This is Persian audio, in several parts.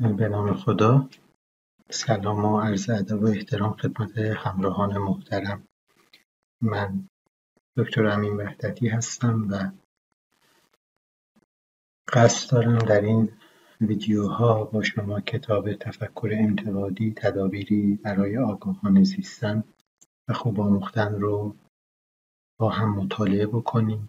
به نام خدا. سلام و عرض ادب و احترام خدمت همراهان محترم. من دکتر امین وحدتی هستم و قصد دارم در این ویدیوها با شما کتاب تفکر انتقادی تدابیری برای آگاهانه زیستن و خوب آموختن رو با هم مطالعه بکنیم.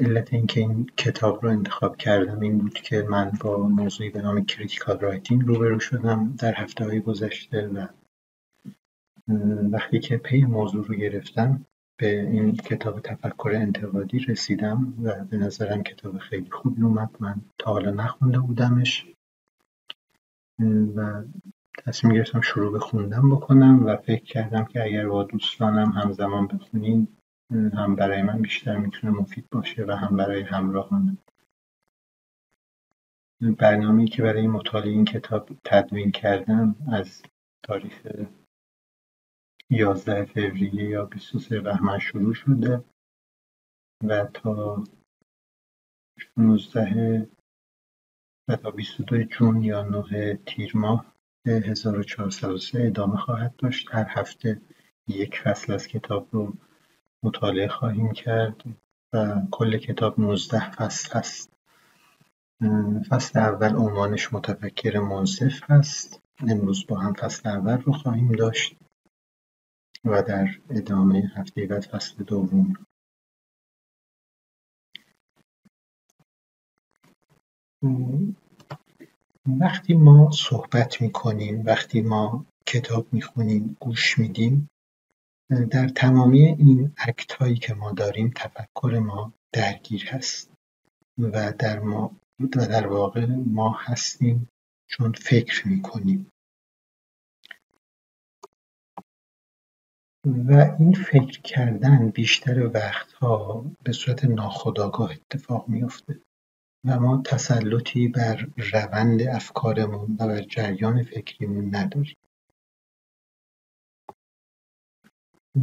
علت اینکه این کتاب رو انتخاب کردم این بود که من با موضوعی به نام critical writing روبرو شدم در هفته های گذشته و وقتی که پی موضوع رو گرفتم به این کتاب تفکر انتقادی رسیدم و به نظرم کتاب خیلی خوبی اومد. من تا حالا نخونده بودمش و تصمیم گرفتم شروع به خوندن بکنم و فکر کردم که اگر با دوستانم همزمان بخونیم هم برای من بیشتر می‌تونه مفید باشه و هم برای همراهانم برنامه‌ای که برای مطالعه این کتاب تدوین کردم از تاریخ 11 فوریه یا 23 بهمن شروع شده و تا 16 و تا 22 جون یا 9 تیر ماه 1403 ادامه خواهد داشت. هر هفته یک فصل از کتاب رو مطالعه خواهیم کرد و کل کتاب 19 فصل هست فصل اول عنوانش متفکر منصف هست امروز با هم فصل اول رو خواهیم داشت و در ادامه هفته بعد فصل دوم. وقتی ما صحبت می‌کنیم وقتی ما کتاب می‌خونیم گوش میدیم در تمامی این اکت هایی که ما داریم تفکر ما درگیر هست و در, ما و در واقع ما هستیم چون فکر می‌کنیم. و این فکر کردن بیشتر وقتها به صورت ناخودآگاه اتفاق میفته و ما تسلطی بر روند افکارمون و بر جریان فکریمون نداریم.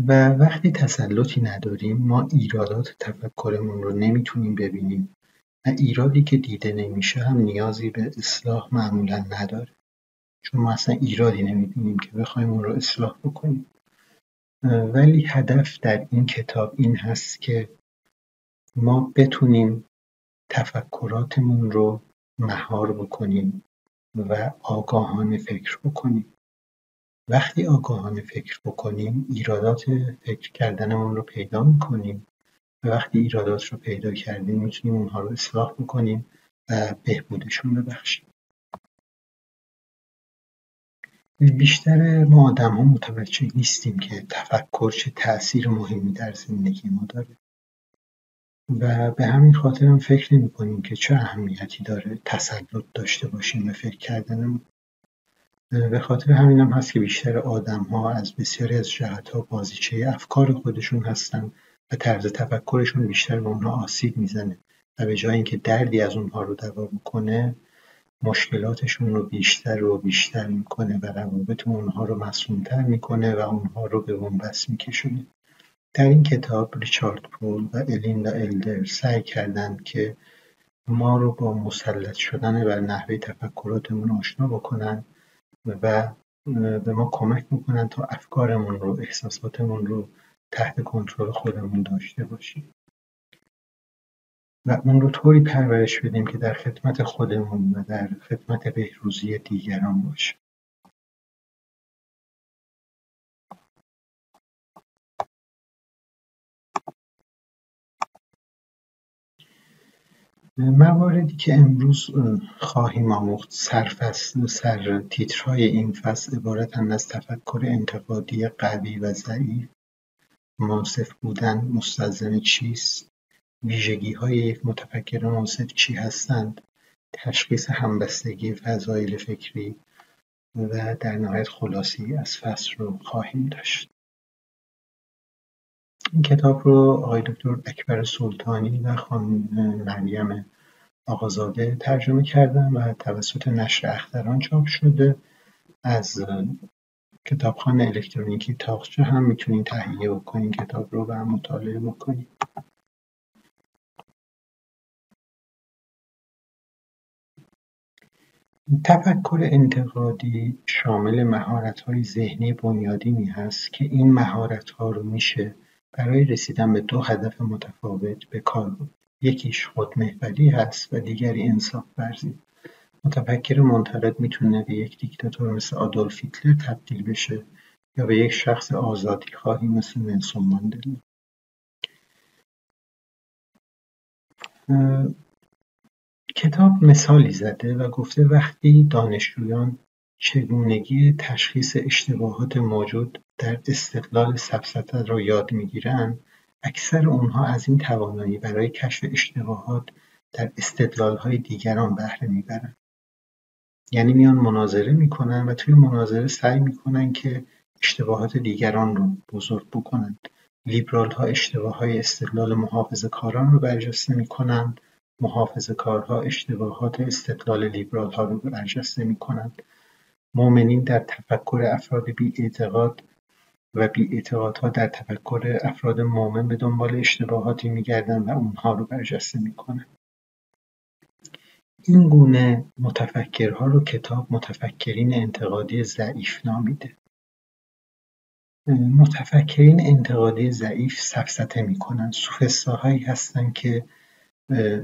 و وقتی تسلطی نداریم ما ایرادات تفکرمون رو نمی‌تونیم ببینیم و ایرادی که دیده نمیشه هم نیازی به اصلاح معمولا نداره. چون ما اصلا ایرادی نمی‌بینیم که بخوایم اون رو اصلاح بکنیم. ولی هدف در این کتاب این هست که ما بتونیم تفکراتمون رو مهار بکنیم و آگاهانه فکر بکنیم. وقتی آگاهانه فکر بکنیم ایرادات فکر کردنمون رو پیدا می‌کنیم. و وقتی ایرادات رو پیدا کردیم می‌تونیم اونها رو اصلاح بکنیم و بهبودشون ببخشیم. بیشتر ما آدم ها متوجه نیستیم که تفکر چه تأثیر مهمی در زندگی ما داره. و به همین خاطر هم فکر نمی کنیم که چه اهمیتی داره تسلط داشته باشیم به فکر کردنمون. به خاطر همین هم هست که بیشتر ها از بسیاری از ها بازیچه افکار خودشون هستن و طرز تفکرشون بیشتر به اونها آسیب می‌زنه و به جای اینکه دردی از اونها رو دوا بکنه مشکلاتشون رو بیشتر و بیشتر می‌کنه و روابط اونها رو مسئولتر می‌کنه و اونها رو به بنبست میکشونه. در این کتاب ریچارد پول و الیندا الدر سعی کردند که ما رو با مسلط شدن بر نحوه تفکراتمون آشنا بکنن و به ما کمک می‌کنن تا افکارمون رو احساساتمون رو تحت کنترل خودمون داشته باشیم. و اون رو طوری پرورش بدیم که در خدمت خودمون و در خدمت بهروزی دیگران باشه. مواردی که امروز خواهیم آموخت سرفصل سر تیترهای این فصل عبارتند از تفکر انتقادی قوی و ضعیف. منصف بودن مستلزم چیست؟ های یک متفکر منصف چی هستند؟ تشخیص همبستگی فضایل فکری و در نهایت خلاصی از فصل رو خواهیم داشت. این کتاب رو آقای دکتر اکبر سلطانی و خانم مریم آقازاده ترجمه کردن و توسط نشر اختران چاپ شده. از کتابخانه الکترونیکی تاخچه هم می‌تونین تهیه بکنین کتاب رو و مطالعه بکنین. تفکر انتقادی شامل مهارت‌های ذهنی بنیادینی هست که این مهارت‌ها رو میشه برای رسیدن به دو هدف متفاوت به کار برد. یکیش خودمحوری هست و دیگری انصاف ورزی. متفکر منتقد می‌تونه به یک دیکتاتور مثل آدولف هیتلر تبدیل بشه یا به یک شخص آزادی خواهی مثل نلسون ماندلا. کتاب مثالی زده و گفته وقتی دانشجویان چگونگی تشخیص اشتباهات موجود در استدلال سفسطه را یاد می‌گیرند اکثر اونها از این توانایی برای کشف اشتباهات در استدلالهای دیگران بهره می‌برند. یعنی میان مناظره می‌کنن و توی مناظره سعی می‌کنن که اشتباهات دیگران رو بزرگ بکنند. لیبرال ها اشتباه های استدلال محافظ کاران رو برجسته می‌کنند. کارها اشتباهات استدلال لیبرالها رو برجسته می‌کنند. مؤمنین در تفکر افراد اعتقاد و اعتقادها در تفکر افراد مؤمن به دنبال اشتباهاتی میگردند و اونها رو برجسته می‌کنند این گونه متفکرها رو کتاب متفکرین انتقادی ضعیف نامیده. متفکرین انتقادی ضعیف سفسطه می‌کنن. سوفسطاهایی هستند که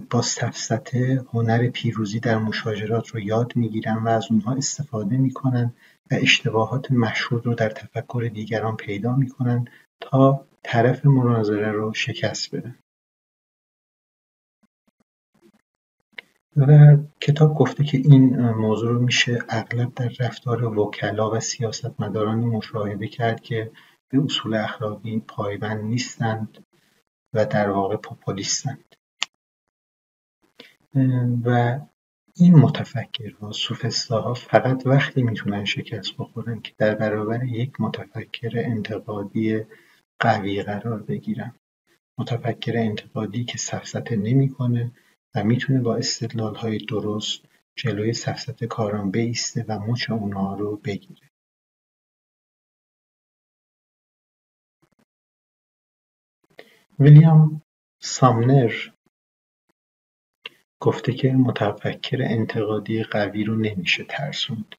با سفسطه هنر پیروزی در مشاجرات رو یاد می‌گیرن و از اونها استفاده می‌کنن و اشتباهات مشهود رو در تفکر دیگران پیدا می‌کنن تا طرف مناظره رو شکست بدن. و کتاب گفته که این موضوع رو میشه اغلب در رفتار وکلا و سیاستمدارانی مشاهده کرد که به اصول اخلاقی پایبند نیستند و در واقع پوپولیستند. و این متفکرها سوفسطاها فقط وقتی می‌تونن شکست بخورن که در برابر یک متفکر انتقادی قوی قرار بگیرن. متفکر انتقادی که سفسطه نمی‌کنه و می‌تونه با های درست جلوی سفسطه کاران بیسته و مچ اونها رو بگیره. ویلیام سامنر گفته که متفکر انتقادی قوی رو نمیشه ترسوند.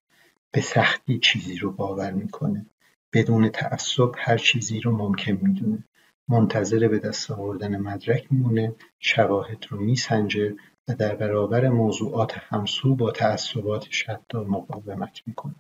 به سختی چیزی رو باور می‌کنه. بدون تعصب هر چیزی رو ممکن می‌دونه. منتظر به دست آوردن مدرک میمونه شواهد رو میسنجه و در برابر موضوعات همسو با تعصبات شد مقاومت می‌کنه.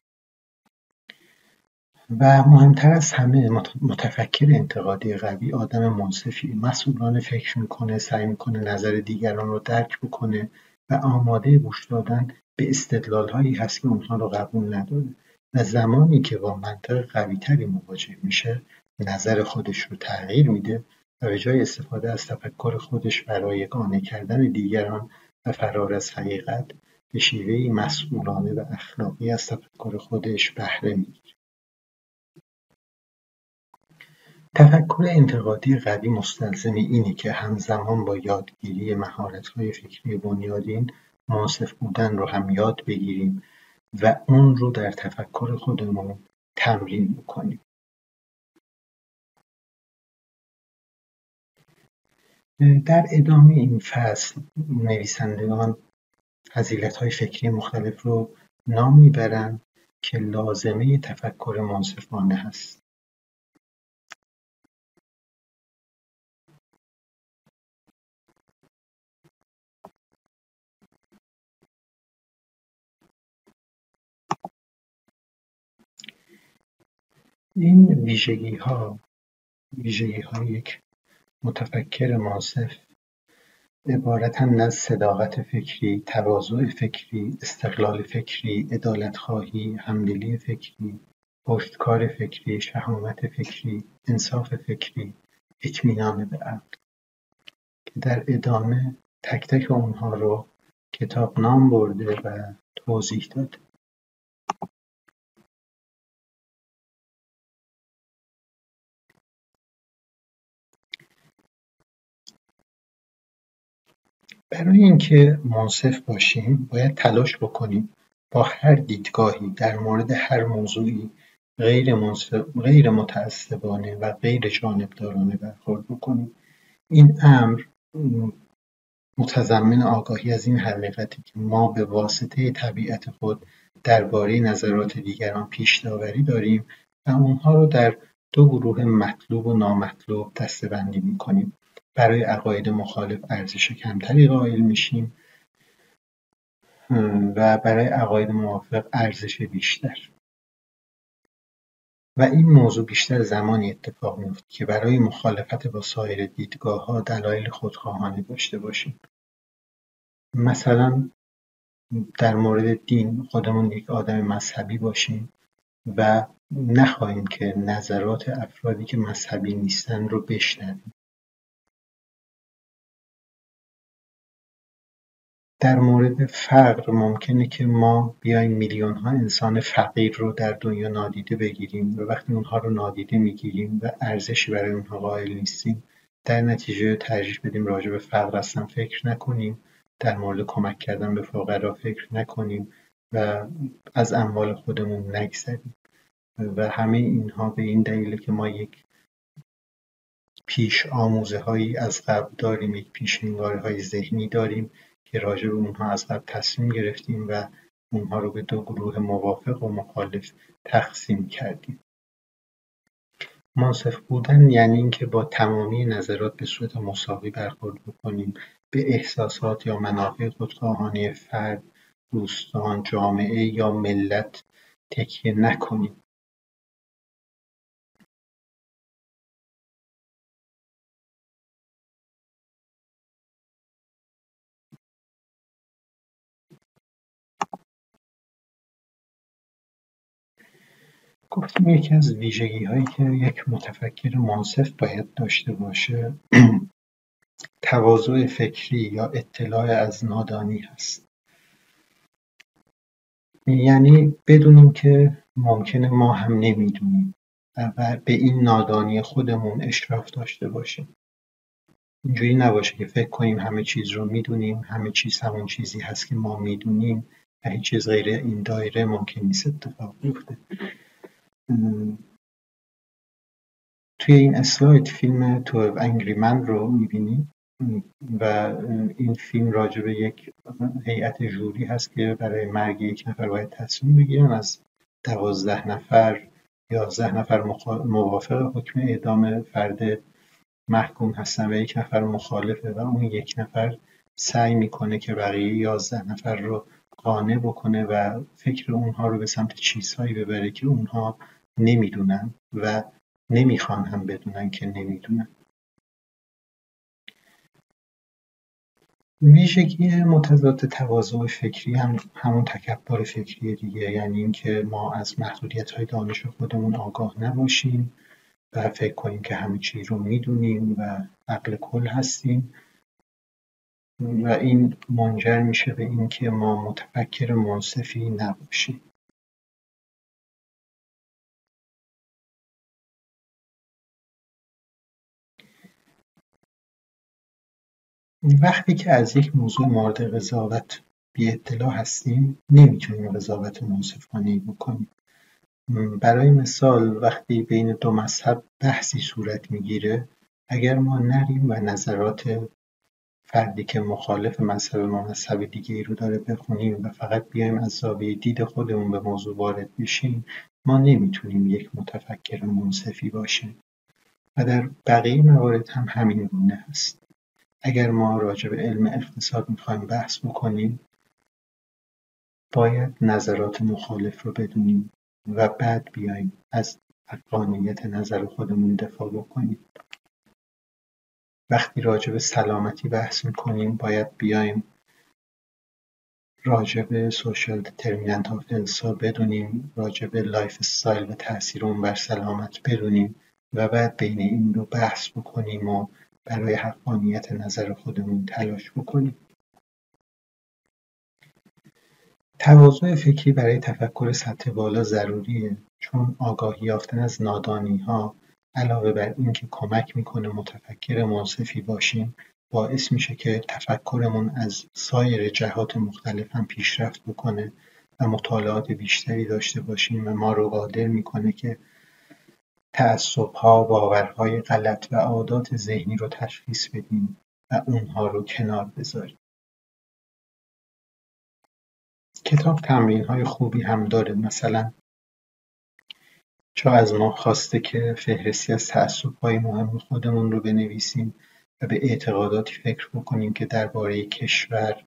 و مهمتر از همه متفکر انتقادی قوی آدم منصفی مسئولانه فکر می‌کنه سعی می‌کنه نظر دیگران رو درک بکنه و آماده گوش دادن به استدلال هایی هست که اونها رو قبول نداره. و زمانی که با منطق قوی تری مواجه میشه نظر خودش رو تغییر میده و به جای استفاده از تفکر خودش برای قانع کردن دیگران و فرار از حقیقت به شیوهی مسئولانه و اخلاقی از تفکر خودش بهره می‌گیره. تفکر انتقادی قوی مستلزم اینه که همزمان با یادگیری مهارت‌های فکری بنیادین منصف بودن رو هم یاد بگیریم و اون رو در تفکر خودمون تمرین بکنیم. در ادامه این فصل نویسندگان های فکری مختلف رو نام می‌برند که لازمه تفکر منصفانه هست. این ویژگیها های یک متفکر منصف عبارتند از صداقت فکری، تواضع فکری، استقلال فکری، عدالتخواهی، همدلی فکری، پشتکار فکری، شهامت فکری، انصاف فکری، اطمینان به عقل که در ادامه تک تک اونها رو کتاب نام برده و توضیح داده. برای اینکه منصف باشیم باید تلاش بکنیم با هر دیدگاهی در مورد هر موضوعی غیر, غیر متعصبانه و غیر جانبدارانه برخورد بکنیم. این امر متضمن آگاهی از این حقیقتی که ما به واسطه طبیعت خود درباره نظرات دیگران پیش داوری داریم و اونها رو در دو گروه مطلوب و نامطلوب دسته‌بندی می‌کنیم. برای عقاید مخالف ارزش کمتری قائل میشیم. و برای عقاید موافق ارزش بیشتر. و این موضوع بیشتر زمانی اتفاق میفته که برای مخالفت با سایر دیدگاهها دلایل خودخواهانه داشته باشیم. مثلا در مورد دین خودمون یک آدم مذهبی باشیم و نخواهیم که نظرات افرادی که مذهبی نیستن رو بشنویم. در مورد فقر ممکنه که ما بیایم ها انسان فقیر رو در دنیا نادیده بگیریم و وقتی اونها رو نادیده می‌گیریم و ارزشی برای اونها قائل نیستیم در نتیجه ترجیح بدیم راجع به فقر اصلا فکر نکنیم در مورد کمک کردن به فقرا فکر نکنیم و از اموال خودمون نگذریم. و همه اینها به این دلیله که ما یک پیش آموزه هایی از قبل داریم یک پیش های ذهنی داریم که راجع به اونها از قبل تصمیم گرفتیم و اونها رو به دو گروه موافق و مخالف تقسیم کردیم. منصف بودن یعنی اینکه با تمامی نظرات به صورت مساوی برخورد بکنیم به احساسات یا منافع خودخواهانه فرد دوستان جامعه یا ملت تکیه نکنیم. گفتیم یکی از ویژگی هایی که یک متفکر منصف باید داشته باشه تواضع فکری یا اطلاع از نادانی هست. یعنی بدونیم که ممکنه ما هم نمی‌دونیم و به این نادانی خودمون اشراف داشته باشیم. اینجوری نباشه که فکر کنیم همه چیز رو می‌دونیم همه چیز همون چیزی هست که ما می‌دونیم و هیچ چیز غیر این دایره ممکن نیست اتفاق بیفته. توی این اسلاید فیلم تو انگری من رو می‌بینید و این فیلم راجع به یک هیئت جوری هست که برای مرگ یک نفر باید تصمیم بگیرن از دوازده نفر یازده نفر موافق حکم اعدام فرد محکوم هستن و یک نفر مخالفه و اون یک نفر سعی می‌کنه که بقیه یازده نفر رو قانع بکنه و فکر اونها رو به سمت چیزهایی ببره که اونها نمی‌دونن و نمی‌خوان هم بدونن که نمی‌دونن ویژگی متضاد تواضع فکری هم همون تکبر فکری دیگه یعنی اینکه ما از محدودیت های دانش خودمون آگاه نباشیم و فکر کنیم که همه چیز رو می‌دونیم و عقل کل هستیم. و این منجر میشه به اینکه ما متفکر منصفی نباشیم. وقتی که از یک موضوع مورد قضاوت بی اطلاع هستیم نمی‌تونیم قضاوت منصفانه بکنیم. برای مثال وقتی بین دو مذهب بحثی صورت می‌گیره اگر ما نریم و نظرات فردی که مخالف مذهب ما مذهب دیگه ای رو داره بخونیم و فقط بیایم از زاویه دید خودمون به موضوع وارد بشیم ما نمی‌تونیم یک متفکر منصفی باشیم. و در بقیه موارد هم همین گونه هست. اگر ما راجع به علم اقتصاد می‌خوایم بحث بکنیم باید نظرات مخالف رو بدونیم و بعد بیایم از حقانیت نظر خودمون دفاع بکنیم. وقتی راجع به سلامتی بحث می‌کنیم باید بیایم راجع به social determinants of health بدونیم راجع به lifestyle و تاثیر اون بر سلامت بدونیم و بعد بین این دو بحث بکنیم و برای حقانیت نظر خودمون تلاش بکنیم. تواضع فکری برای تفکر سطح بالا ضروریه چون آگاهی یافتن از نادانی ها علاوه بر اینکه کمک می‌کنه متفکر منصفی باشیم باعث میشه که تفکرمون از سایر جهات مختلف هم پیشرفت بکنه و مطالعات بیشتری داشته باشیم و ما رو قادر می‌کنه که تعصبها، باورهای غلط و عادات ذهنی رو تشخیص بدیم و اونها رو کنار بذاریم. کتاب تمرین های خوبی هم داره. مثلا چا از ما خواسته که فهرستی از تعصب مهم خودمون رو بنویسیم و به اعتقاداتی فکر بکنیم که درباره کشور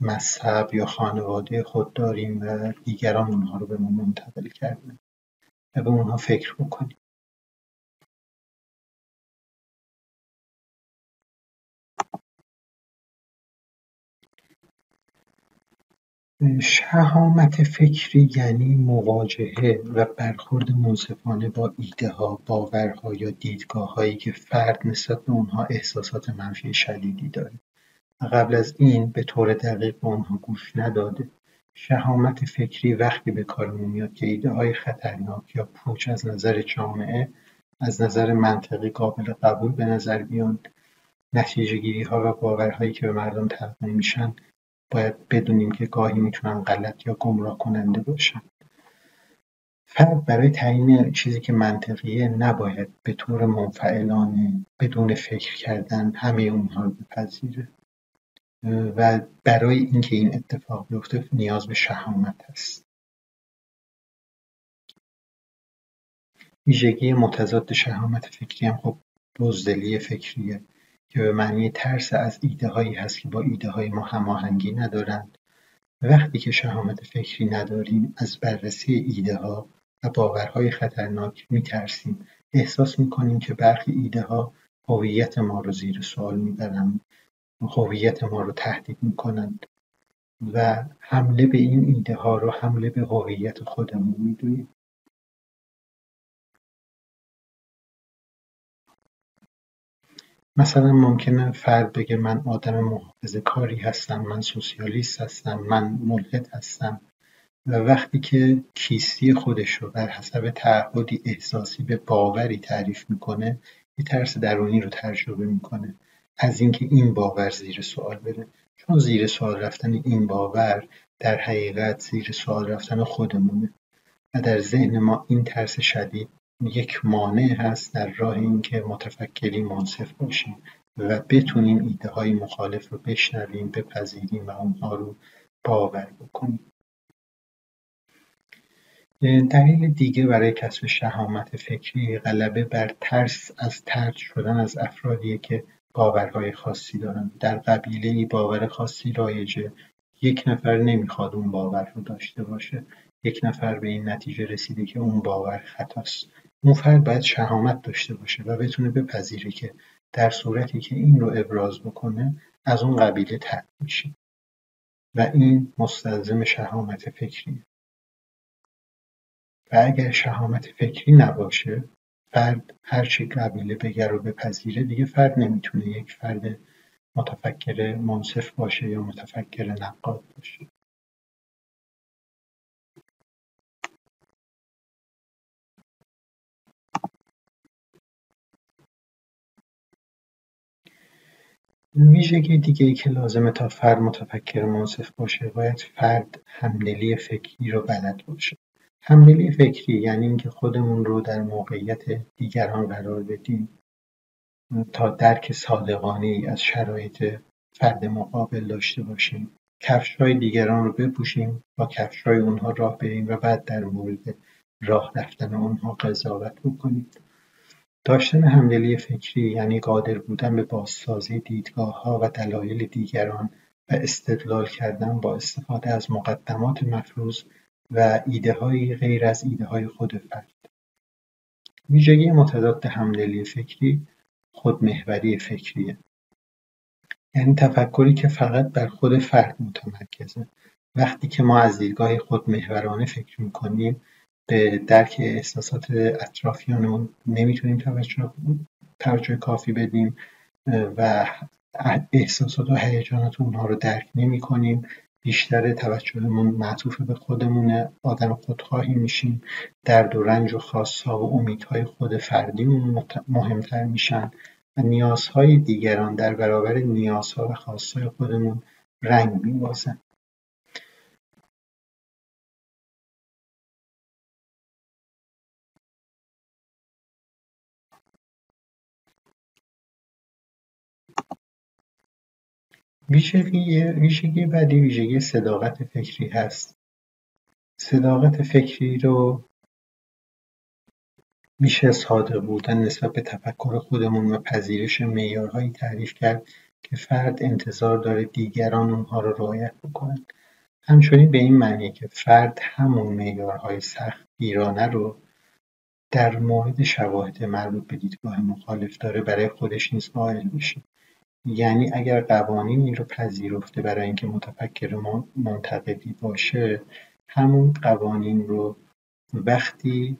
مذهب یا خانواده خود داریم و دیگران اونها رو به ما منتقل کردن و به اونها فکر بکنیم. شهامت فکری یعنی مواجهه و برخورد منصفانه با ایدهها، باورها یا دیدگاههایی که فرد نسبت به اونها احساسات منفی شدیدی داره و قبل از این به طور دقیق به اونها گوش نداده. شهامت فکری وقتی به کارمون میاد که ایدههای خطرناک یا پوچ از نظر جامعه از نظر منطقی قابل قبول به نظر بیان ها و باورهایی که به مردم تلقی میشن باید بدونیم که گاهی می‌تونن غلط یا گمراه کننده باشن. فرد برای تعیین چیزی که منطقیه نباید به طور منفعلانه بدون فکر کردن همه اونها رو بپذیره. و برای اینکه این اتفاق بیفته نیاز به شهامت هست. ویژگی متضاد شهامت فکری هم خب بزدلی فکریه. که به معنی ترس از هایی هست که با های ما هماهنگی ندارند. وقتی که شهامت فکری نداریم از بررسی ها و باورهای خطرناک میترسیم. احساس می‌کنیم که برخی ها هویت ما رو زیر سوال می‌برند هویت ما رو تهدید می‌کنند و حمله به این ایده ها رو حمله به هویت خودمون می‌دونیم. مثلا ممکنه فرد بگه من آدم کاری هستم من سوسیالیست هستم من ملحد هستم. و وقتی که کیستی خودش رو بر حسب تعهدی احساسی به باوری تعریف می‌کنه یه ترس درونی رو تجربه می‌کنه. از اینکه این باور زیر سوال بره. چون زیر سوال رفتن این باور در حقیقت زیر سوال رفتن خودمونه. و در ذهن ما این ترس شدید یک مانع هست در راه اینکه متفکری منصف باشیم و بتونیم های مخالف رو بشنویم بپذیریم و اونها رو باور بکنیم. دلیل دیگه برای کسب شهامت فکری غلبه بر ترس از ترد شدن از افرادیه که باورهای خاصی دارن. در قبیله ای باور خاصی رایجه. یک نفر نمی‌خواد اون باور رو داشته باشه. یک نفر به این نتیجه رسیده که اون باور خطاست. اون فرد باید شهامت داشته باشه و بتونه بپذیره که در صورتی که این رو ابراز بکنه از اون قبیله ترد میشه. و این مستلزم شهامت فکریه. و اگر شهامت فکری نباشه فرد هرچی قبیله بگر رو بپذیره دیگه فرد نمی‌تونه یک فرد متفکر منصف باشه یا متفکر نقاد باشه. ویژگی دیگه که لازمه تا فرد متفکر منصف باشه باید فرد همدلی فکری رو بلد باشه. همدلی فکری یعنی اینکه خودمون رو در موقعیت دیگران قرار بدیم تا درک صادقانه از شرایط فرد مقابل داشته باشیم. های دیگران رو بپوشیم با های اونها راه بریم و بعد در مورد راه رفتن اونها قضاوت بکنیم. داشتن همدلی فکری یعنی قادر بودن به بازسازی دیدگاه ها و دلایل دیگران و استدلال کردن با استفاده از مقدمات مفروض و ایدههایی غیر از های خود فرد. ویژگی متضاد همدلی فکری خودمحوری فکریه. یعنی تفکری که فقط بر خود فرد متمرکزه. وقتی که ما از دیدگاه خودمحورانه فکر می‌کنیم به درک احساسات اطرافیانمون نمی‌تونیم توجه, توجه کافی بدیم و احساسات و هیجانات اونها رو درک نمی کنیم بیشتر توجهمون معطوف به خودمونه. آدم خودخواهی میشیم. درد و رنج و خواستها و امیدهای خود فردیمون مهمتر میشن. و نیازهای دیگران در برابر نیازها و خواستهای خودمون رنگ میبازن. ویژگی ویژگی بعدی ویژگی صداقت فکری هست. صداقت فکری رو میشه صادق بودن نسبت به تفکر خودمون و پذیرش معیارهایی تعریف کرد که فرد انتظار داره دیگران اونها رو رعایت بکنن. همچنین به این معنی که فرد همون معیارهای سختگیرانه رو در مورد شواهد مربوط به دیدگاه مخالف داره برای خودش نیز قائل بشه یعنی اگر قوانینی رو پذیرفته برای اینکه متفکر منتقدی باشه همون قوانین رو وقتی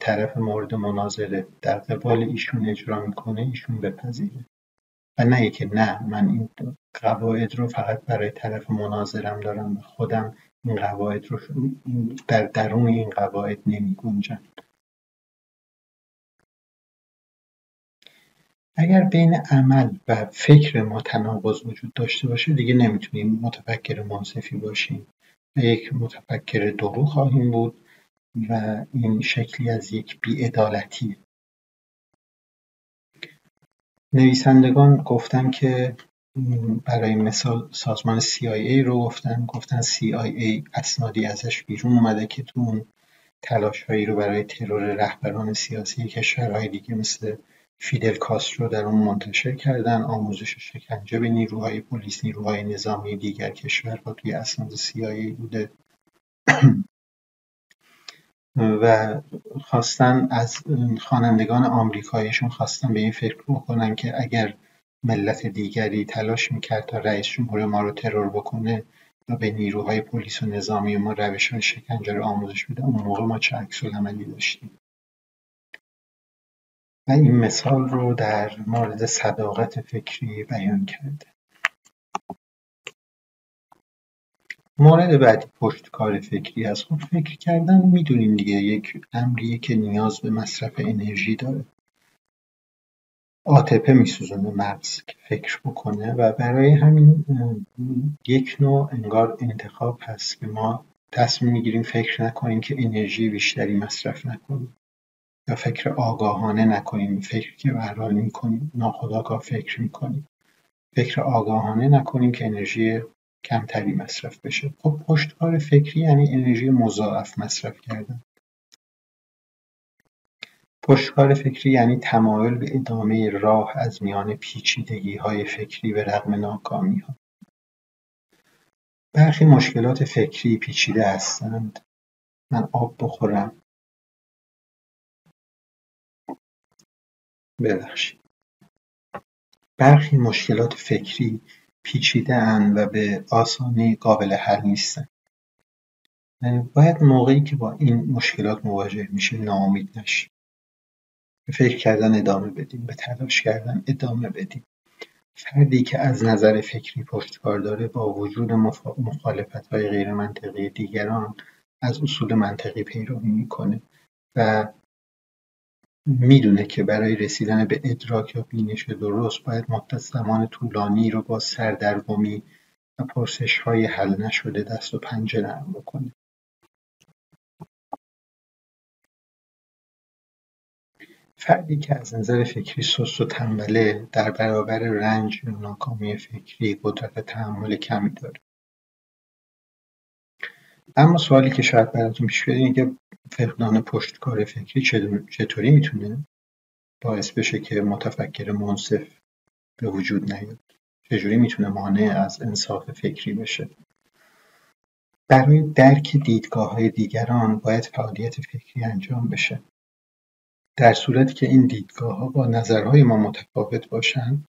طرف مورد مناظره در قبال ایشون اجرا می‌کنه ایشون بپذیره. و نه که نه من این قواعد رو فقط برای طرف مناظرم دارم خودم این قواعد رو در درون این قواعد نمی اگر بین عمل و فکر ما تناقض وجود داشته باشه دیگه نمی‌تونیم متفکر منصفی باشیم و یک متفکر درو خواهیم بود و این شکلی از یک بیعدالتیه نویسندگان گفتن که برای مثال سازمان CIA رو گفتن گفتن CIA اسنادی ازش بیرون اومده که تو اون تلاش هایی رو برای ترور رهبران سیاسی کشورهای دیگه مثل فیدل کاسترو در اون منتشر کردن آموزش شکنجه به نیروهای پلیس نیروهای نظامی دیگر کشورها توی اسناد CIA بوده. و خواستن از خوانندگان آمریکاییشون خواستن به این فکر بکنن که اگر ملت دیگری تلاش می‌کرد تا رئیس جمهور ما رو ترور بکنه و به نیروهای پلیس و نظامی ما روش های شکنجه رو آموزش بده اون موقع ما چه عکس عملی داشتیم؟ این مثال رو در مورد صداقت فکری بیان کرده. مورد بعدی پشتکار فکری از خود فکر کردن می‌دونیم دیگه یک امریه که نیاز به مصرف انرژی داره. آتپه میسوزونه مغز که فکر بکنه و برای همین یک نوع انگار انتخاب هست که ما تصمیم می‌گیریم فکر نکنیم که انرژی بیشتری مصرف نکنیم. فکر آگاهانه نکنیم فکر که به می‌کنیم ناخداگاه فکر می‌کنیم. فکر آگاهانه نکنیم که انرژی کمتری مصرف بشه. خب پشتکار فکری یعنی انرژی مضاعف مصرف کردن. پشتکار فکری یعنی تمایل به ادامه راه از میان پیچیدگی های فکری به رغم ناکامی ها برخی مشکلات فکری پیچیده هستند. من آب بخورم. ببخشید. برخی مشکلات فکری پیچیدهاند و به آسانی قابل حل نیستند. باید موقعی که با این مشکلات مواجه میشیم ناامید نشیم. به فکر کردن ادامه بدیم به تلاش کردن ادامه بدیم. فردی که از نظر فکری پشتکار داره با وجود مخالفت های غیر منطقی دیگران از اصول منطقی پیروی می‌کنه و می‌دونه که برای رسیدن به ادراک یا بینش درست باید مدت زمان طولانی رو با سردرگمی و های حل نشده دست و پنجه نرم بکنه. فردی که از نظر فکری سست و تنبله در برابر رنج یا ناکامی فکری قدرت تحمل کمی داره. اما سوالی که شاید براتون پیش بیاد اینه که فقدان پشتکار فکری چطوری می‌تونه باعث بشه که متفکر منصف به وجود نیاد؟ چجوری می‌تونه مانع از انصاف فکری بشه؟ برای درک دیدگاه های دیگران باید فعالیت فکری انجام بشه. در صورتی که این دیدگاه ها با نظرهای ما متفاوت باشند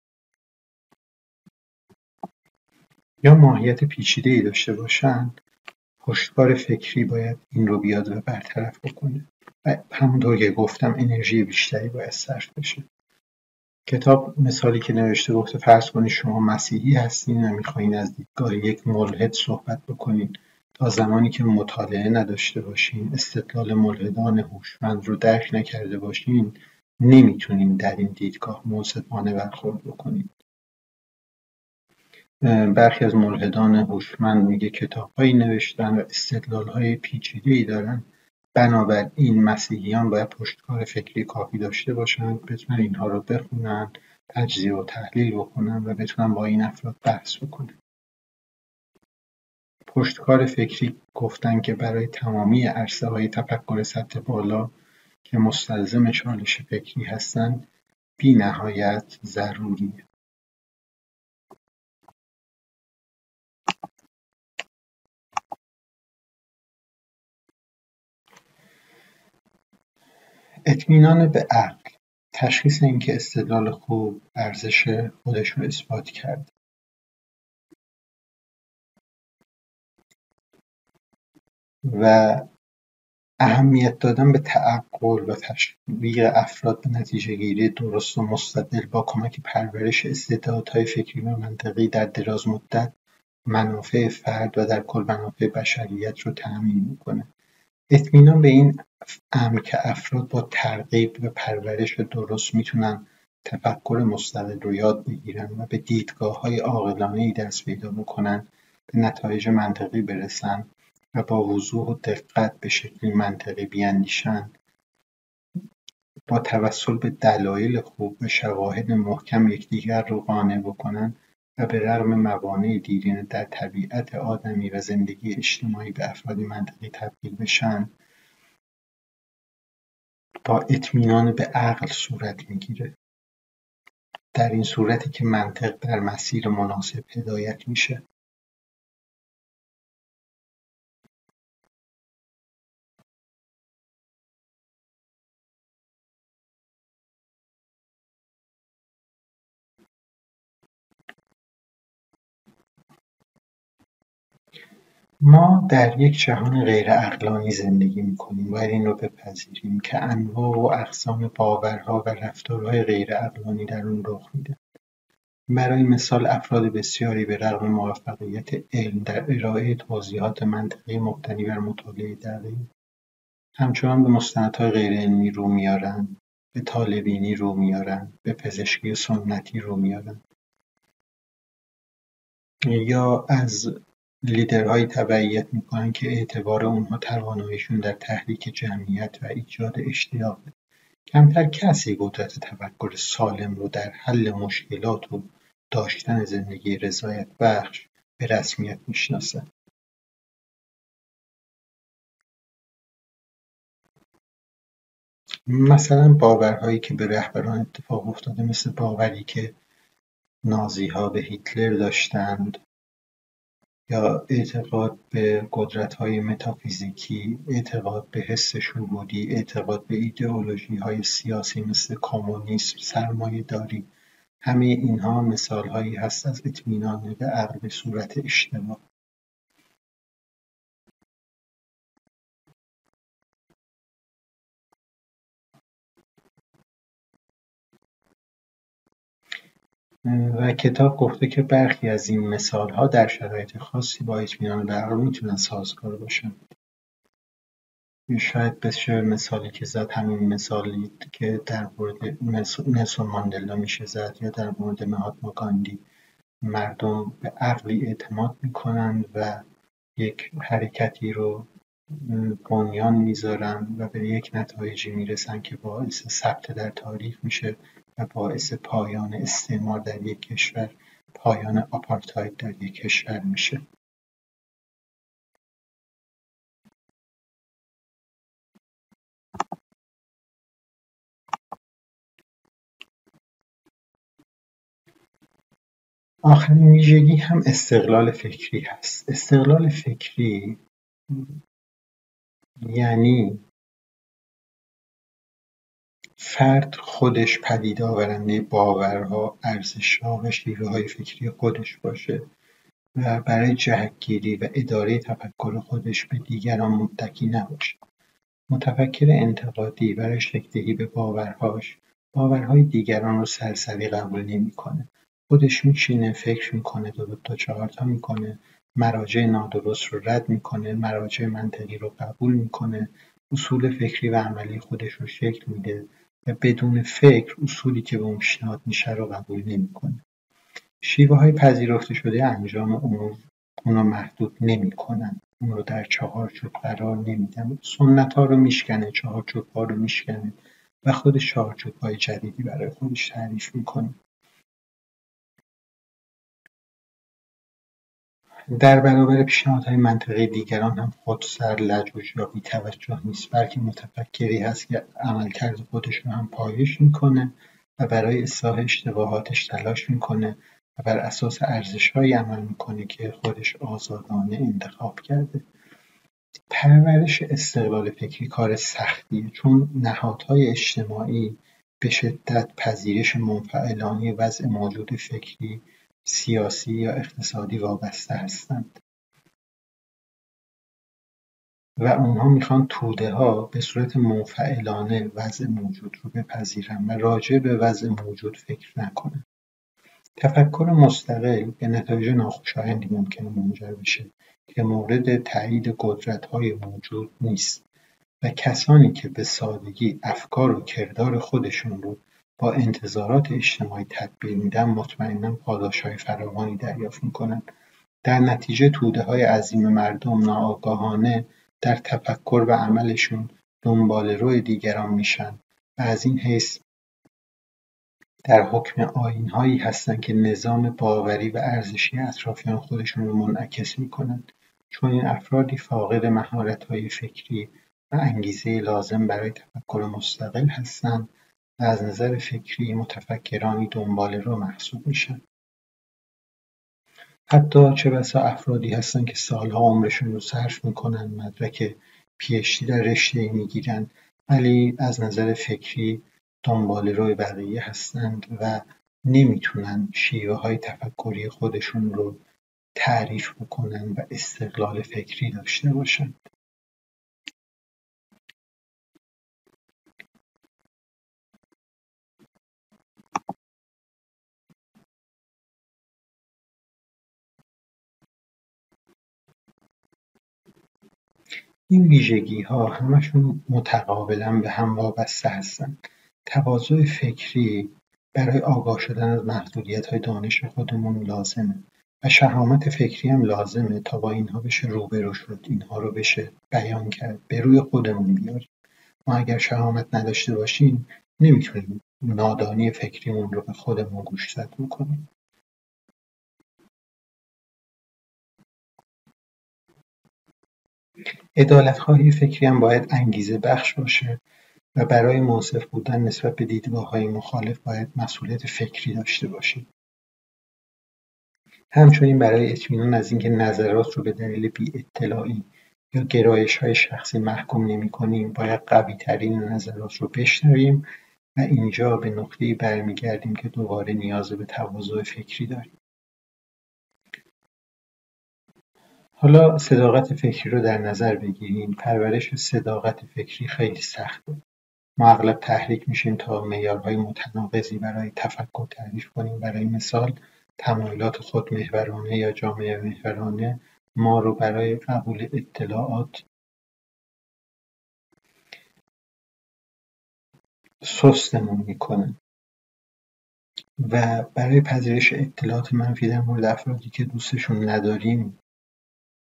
یا ماهیت پیچیده ای داشته باشند پشتکار فکری باید این رو بیاد و برطرف بکنه. و همونطور که گفتم انرژی بیشتری باید صرف بشه. کتاب مثالی که نوشته گفته فرض کنید شما مسیحی هستین و می‌خواین از دیدگاه یک ملحد صحبت بکنین. تا زمانی که مطالعه نداشته باشین استدلال ملحدان هوشمند رو درک نکرده باشین نمی‌تونین در این دیدگاه منصفانه برخورد بکنین. برخی از ملحدان هوشمند میگه کتابهایی نوشتن و استدلالهای پیچیدهای دارن. بنابراین مسیحیان باید پشتکار فکری کافی داشته باشند بتونن اینها رو بخونن تجزیه و تحلیل بکنم و بتونم با این افراد بحث بکنم پشتکار فکری گفتن که برای تمامی عرصه های تفکر سطح بالا که مستلزم چالش فکری هستند بی نهایت ضروریه. اطمینان به عقل. تشخیص اینکه استدلال خوب ارزش خودش رو اثبات کرده و اهمیت دادن به تعقل و تشویق افراد به گیری درست و مستدل با کمک پرورش استعدادهای فکری و منطقی در دراز مدت منافع فرد و در کل منافع بشریت رو تأمین می‌کنه. اطمینان به این امر که افراد با ترغیب و پرورش درست می‌تونن تفکر مستقل رو یاد بگیرن و به دیدگاه های ای دست پیدا بکنن به نتایج منطقی برسن و با وضوح و دقت به شکلی منطقی بیاندیشند با توسل به دلایل خوب و شواهد محکم یکدیگر رو قانع بکنن و به رغم موانع دیرینه در طبیعت آدمی و زندگی اجتماعی به افرادی منطقی تبدیل بشن با اطمینان به عقل صورت می‌گیره. در این صورتی که منطق در مسیر مناسب هدایت میشه. ما در یک جهان غیرعقلانی زندگی می‌کنیم باید این رو بپذیریم که انواع و اقسام باورها و رفتارهای غیرعقلانی در اون رخ میده. برای مثال افراد بسیاری به رغم موفقیت علم در ارائه توضیحات منطقی مبتنی بر مطالعه دقیق. همچنان به مستندهای غیرعلمی رو میارن به طالبینی رو میارن به پزشکی سنتی رو میارن. یا از لیدرهایی تبعیت می‌کنن که اعتبار اونها تواناییشون در تحریک جمعیت و ایجاد اشتیاق کمتر کسی قدرت تفکر سالم رو در حل مشکلات و داشتن زندگی رضایت بخش به رسمیت می‌شناسه مثلا باورهایی که به رهبران اتفاق افتاده مثل باوری که نازیها به هیتلر داشتند یا اعتقاد به قدرت‌های متافیزیکی، اعتقاد به حس شهودی، اعتقاد به های سیاسی مثل کمونیسم، داری همه اینها مثالهایی هست از اطمینان به عقل به صورت اشتباه و کتاب گفته که برخی از این مثالها در شرایط خاصی با اطمینان به عقل می‌تونن سازگار باشن. شاید بشه مثالی که زد همین مثالی که در مورد نلسون ماندلا میشه زد یا در مورد مهاتما گاندی. مردم به عقلی اعتماد می‌کنند و یک حرکتی رو بنیان می‌ذارن و به یک نتایجی می‌رسن که باعث ثبت در تاریخ میشه. و باعث پایان استعمار در یک کشور پایان آپارتاید در یک کشور میشه. آخرین ویژگی هم استقلال فکری هست. استقلال فکری یعنی فرد خودش پدید آورنده باورها، ارزشها و های فکری خودش باشه و برای جهتگیری و اداره تفکر خودش به دیگران متکی نباشه. متفکر انتقادی برای شکلدهی به باورهاش باورهای دیگران رو سرسری قبول نمی‌کنه. خودش میشینه فکر می‌کنه دو تا چهارتا می‌کنه مراجع نادرست رو رد می‌کنه مراجع منطقی رو قبول می‌کنه اصول فکری و عملی خودش رو شکل میده. و بدون فکر اصولی که به اون پیشنهاد میشه رو قبول نمی‌کنه. شیوه های پذیرفته شده انجام امور اون رو محدود نمی‌کنن. اون رو در چهارچوب قرار نمیدن. سنت ها رو میشکنه چهارچوب ها رو میشکنه و خود چهارچوب های جدیدی برای خودش تعریف می‌کنه. در برابر پیشنهادهای منطقی دیگران هم خودسر لجوج یا بیتوجه نیست بلکه متفکری هست که عملکرد خودش رو هم پایش می‌کنه و برای اصلاح اشتباهاتش تلاش می‌کنه و بر اساس ارزشهایی عمل می‌کنه که خودش آزادانه انتخاب کرده. پرورش استقلال فکری کار سختیه چون نهادهای اجتماعی به شدت پذیرش منفعلانه وضع موجود فکری سیاسی یا اقتصادی وابسته هستند. و اونها می‌خوان توده ها به صورت منفعلانه وضع موجود رو بپذیرن و راجع به وضع موجود فکر نکنن. تفکر مستقل به نتایج ناخوشایندی ممکنه منجر بشه که مورد تایید های موجود نیست و کسانی که به سادگی افکار و کردار خودشون رو با انتظارات اجتماعی تطبیق میدن مطمئنا های فراوانی دریافت می‌کنن. در نتیجه توده های عظیم مردم ناآگاهانه در تفکر و عملشون دنبال روی دیگران میشن و از این حیث در حکم آینهایی هستند که نظام باوری و ارزشی اطرافیان خودشون رو منعکس می‌کنند. چون این افرادی فاقد مهارتهای فکری و انگیزه لازم برای تفکر مستقل هستند و از نظر فکری متفکرانی دنبال رو محسوب میشن. حتی چه بسا افرادی هستند که سالها عمرشون رو صرف می‌کنن مدرک پیشتی در رشته می‌گیرن ولی از نظر فکری دنبال روی بقیه هستند و نمی‌تونن شیوه های تفکری خودشون رو تعریف بکنن و استقلال فکری داشته باشند این ویژگیها همشون متقابلا به هم وابسته هستند. تواضع فکری برای آگاه شدن از های دانش خودمون لازمه و شهامت فکری هم لازمه تا با اینها بشه روبرو شد اینها رو بشه بیان کرد به روی خودمون بیاریم ما اگر شهامت نداشته باشیم نمی‌تونیم نادانی فکریمون رو به خودمون گوشزد بکنیم عدالتخواهی فکری هم باید انگیزه بخش باشه و برای منصف بودن نسبت به دیدگاههای مخالف باید مسئولیت فکری داشته باشیم. همچنین برای اطمینان از اینکه نظرات رو به دلیل اطلاعی یا گرایش های شخصی محکوم نمی کنیم باید قوی ترین نظرات رو بشنویم و اینجا به نقطه برمیگردیم که دوباره نیاز به تواضع فکری داریم. حالا صداقت فکری رو در نظر بگیریم پرورش صداقت فکری خیلی سخته ما اغلب تحریک میشیم تا معیارهای متناقضی برای تفکر تعریف کنیم. برای مثال تمایلات خودمحورانه یا جامعه محورانه ما رو برای قبول اطلاعات سستمون می‌کنن. و برای پذیرش اطلاعات منفی در مورد افرادی که دوستشون نداریم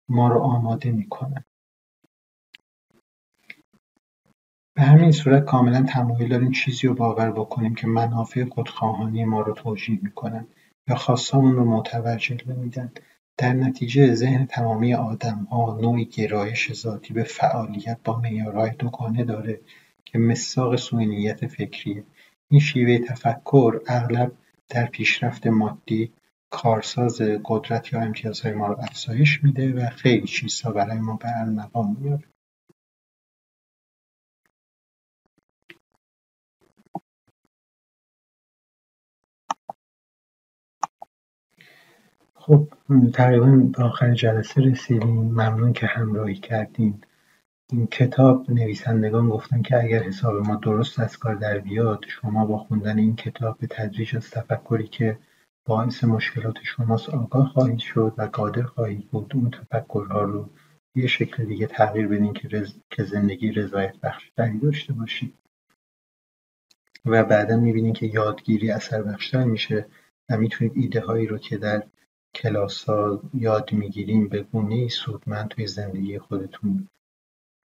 ما رو آماده می‌کنن به همین صورت کاملا تمایل داریم چیزی رو باور بکنیم که منافع خودخواهانی ما رو توجیه می‌کنن یا خواستامون رو متوجه میدن در نتیجه ذهن تمامی ها نوعی گرایش ذاتی به فعالیت با معیارهای دوگانه داره که مساق سوی فکریه. این شیوه تفکر اغلب در پیشرفت مادی کارساز قدرت یا امتیازهای ما رو افزایش میده و خیلی چیزها برای ما به ارمغان میاره. خب تقریبا به آخر جلسه رسیدیم. ممنون که همراهی کردین. این کتاب نویسندگان گفتن که اگر حساب ما درست از کار در بیاد شما با خوندن این کتاب به تدریج از تفکری که باعث مشکلات شماست. آگاه خواهید شد و قادر خواهید بود اون تفکرها رو یه شکل دیگه تغییر بدین که, که زندگی رضایت بخشتری داشته باشید. و بعدا می‌بینین که یادگیری اثر بخشتر میشه و می‌تونید ایده هایی رو که در کلاس ها یاد می‌گیریم به گونه سودمند توی زندگی خودتون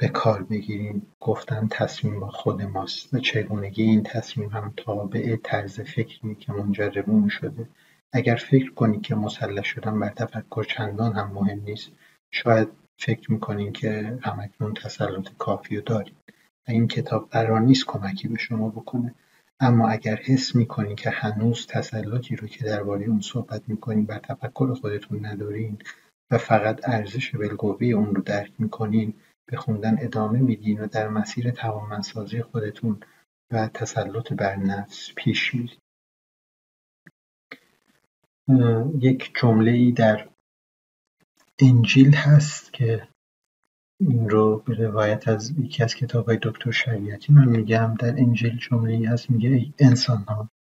به کار بگیریم گفتن تصمیم با خود ماست. و چگونگی این تصمیم هم تابع طرز فکری که منجر به اون شده اگر فکر کنید که مسلح شدن بر تفکر چندان هم مهم نیست شاید فکر می‌کنین که همکنون تسلط کافی رو دارید و این کتاب قرار نیست کمکی به شما بکنه. اما اگر حس می‌کنین که هنوز تسلطی رو که درباره اون صحبت می‌کنین بر تفکر خودتون ندارین و فقط ارزش بالقوه اون رو درک می‌کنین به خوندن ادامه میدین و در مسیر توانمندسازی خودتون و تسلط بر نفس پیش میرید. یک جمله ای در انجیل هست که این رو به روایت از یکی از کتاب های دکتر شریعتی من میگم. در انجیل جمله ای هست میگه ای انسان ها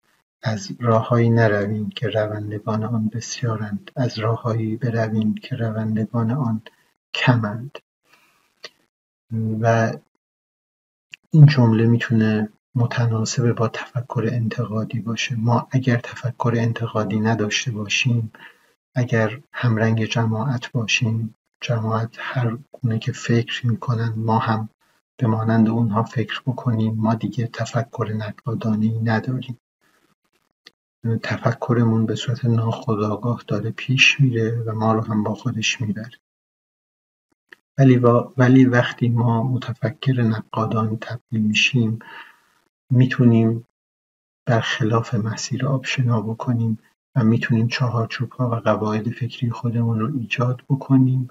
از راههایی نروین که روندگان آن بسیارند. از راههایی بروین که روندگان آن کمند. و این جمله می‌تونه متناسب با تفکر انتقادی باشه. ما اگر تفکر انتقادی نداشته باشیم اگر همرنگ جماعت باشیم جماعت هر گونه که فکر می‌کنن ما هم به مانند اونها فکر بکنیم. ما دیگه تفکر نقادانی نداریم. تفکرمون به صورت ناخودآگاه داره پیش میره و ما رو هم با خودش می‌بره. ولی, ولی وقتی ما متفکر نقادانی تبدیل میشیم می‌تونیم خلاف مسیر آبشنا بکنیم و می‌تونیم چهارچوبها و قواعد فکری خودمون رو ایجاد بکنیم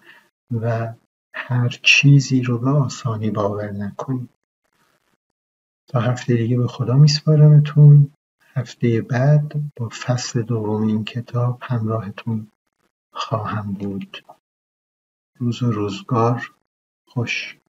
و هر چیزی رو به آسانی باور نکنیم. تا هفته دیگه به خدا میسپارمتون. هفته بعد با فصل دوم این کتاب همراهتون خواهم بود. روز و روزگار. خوش.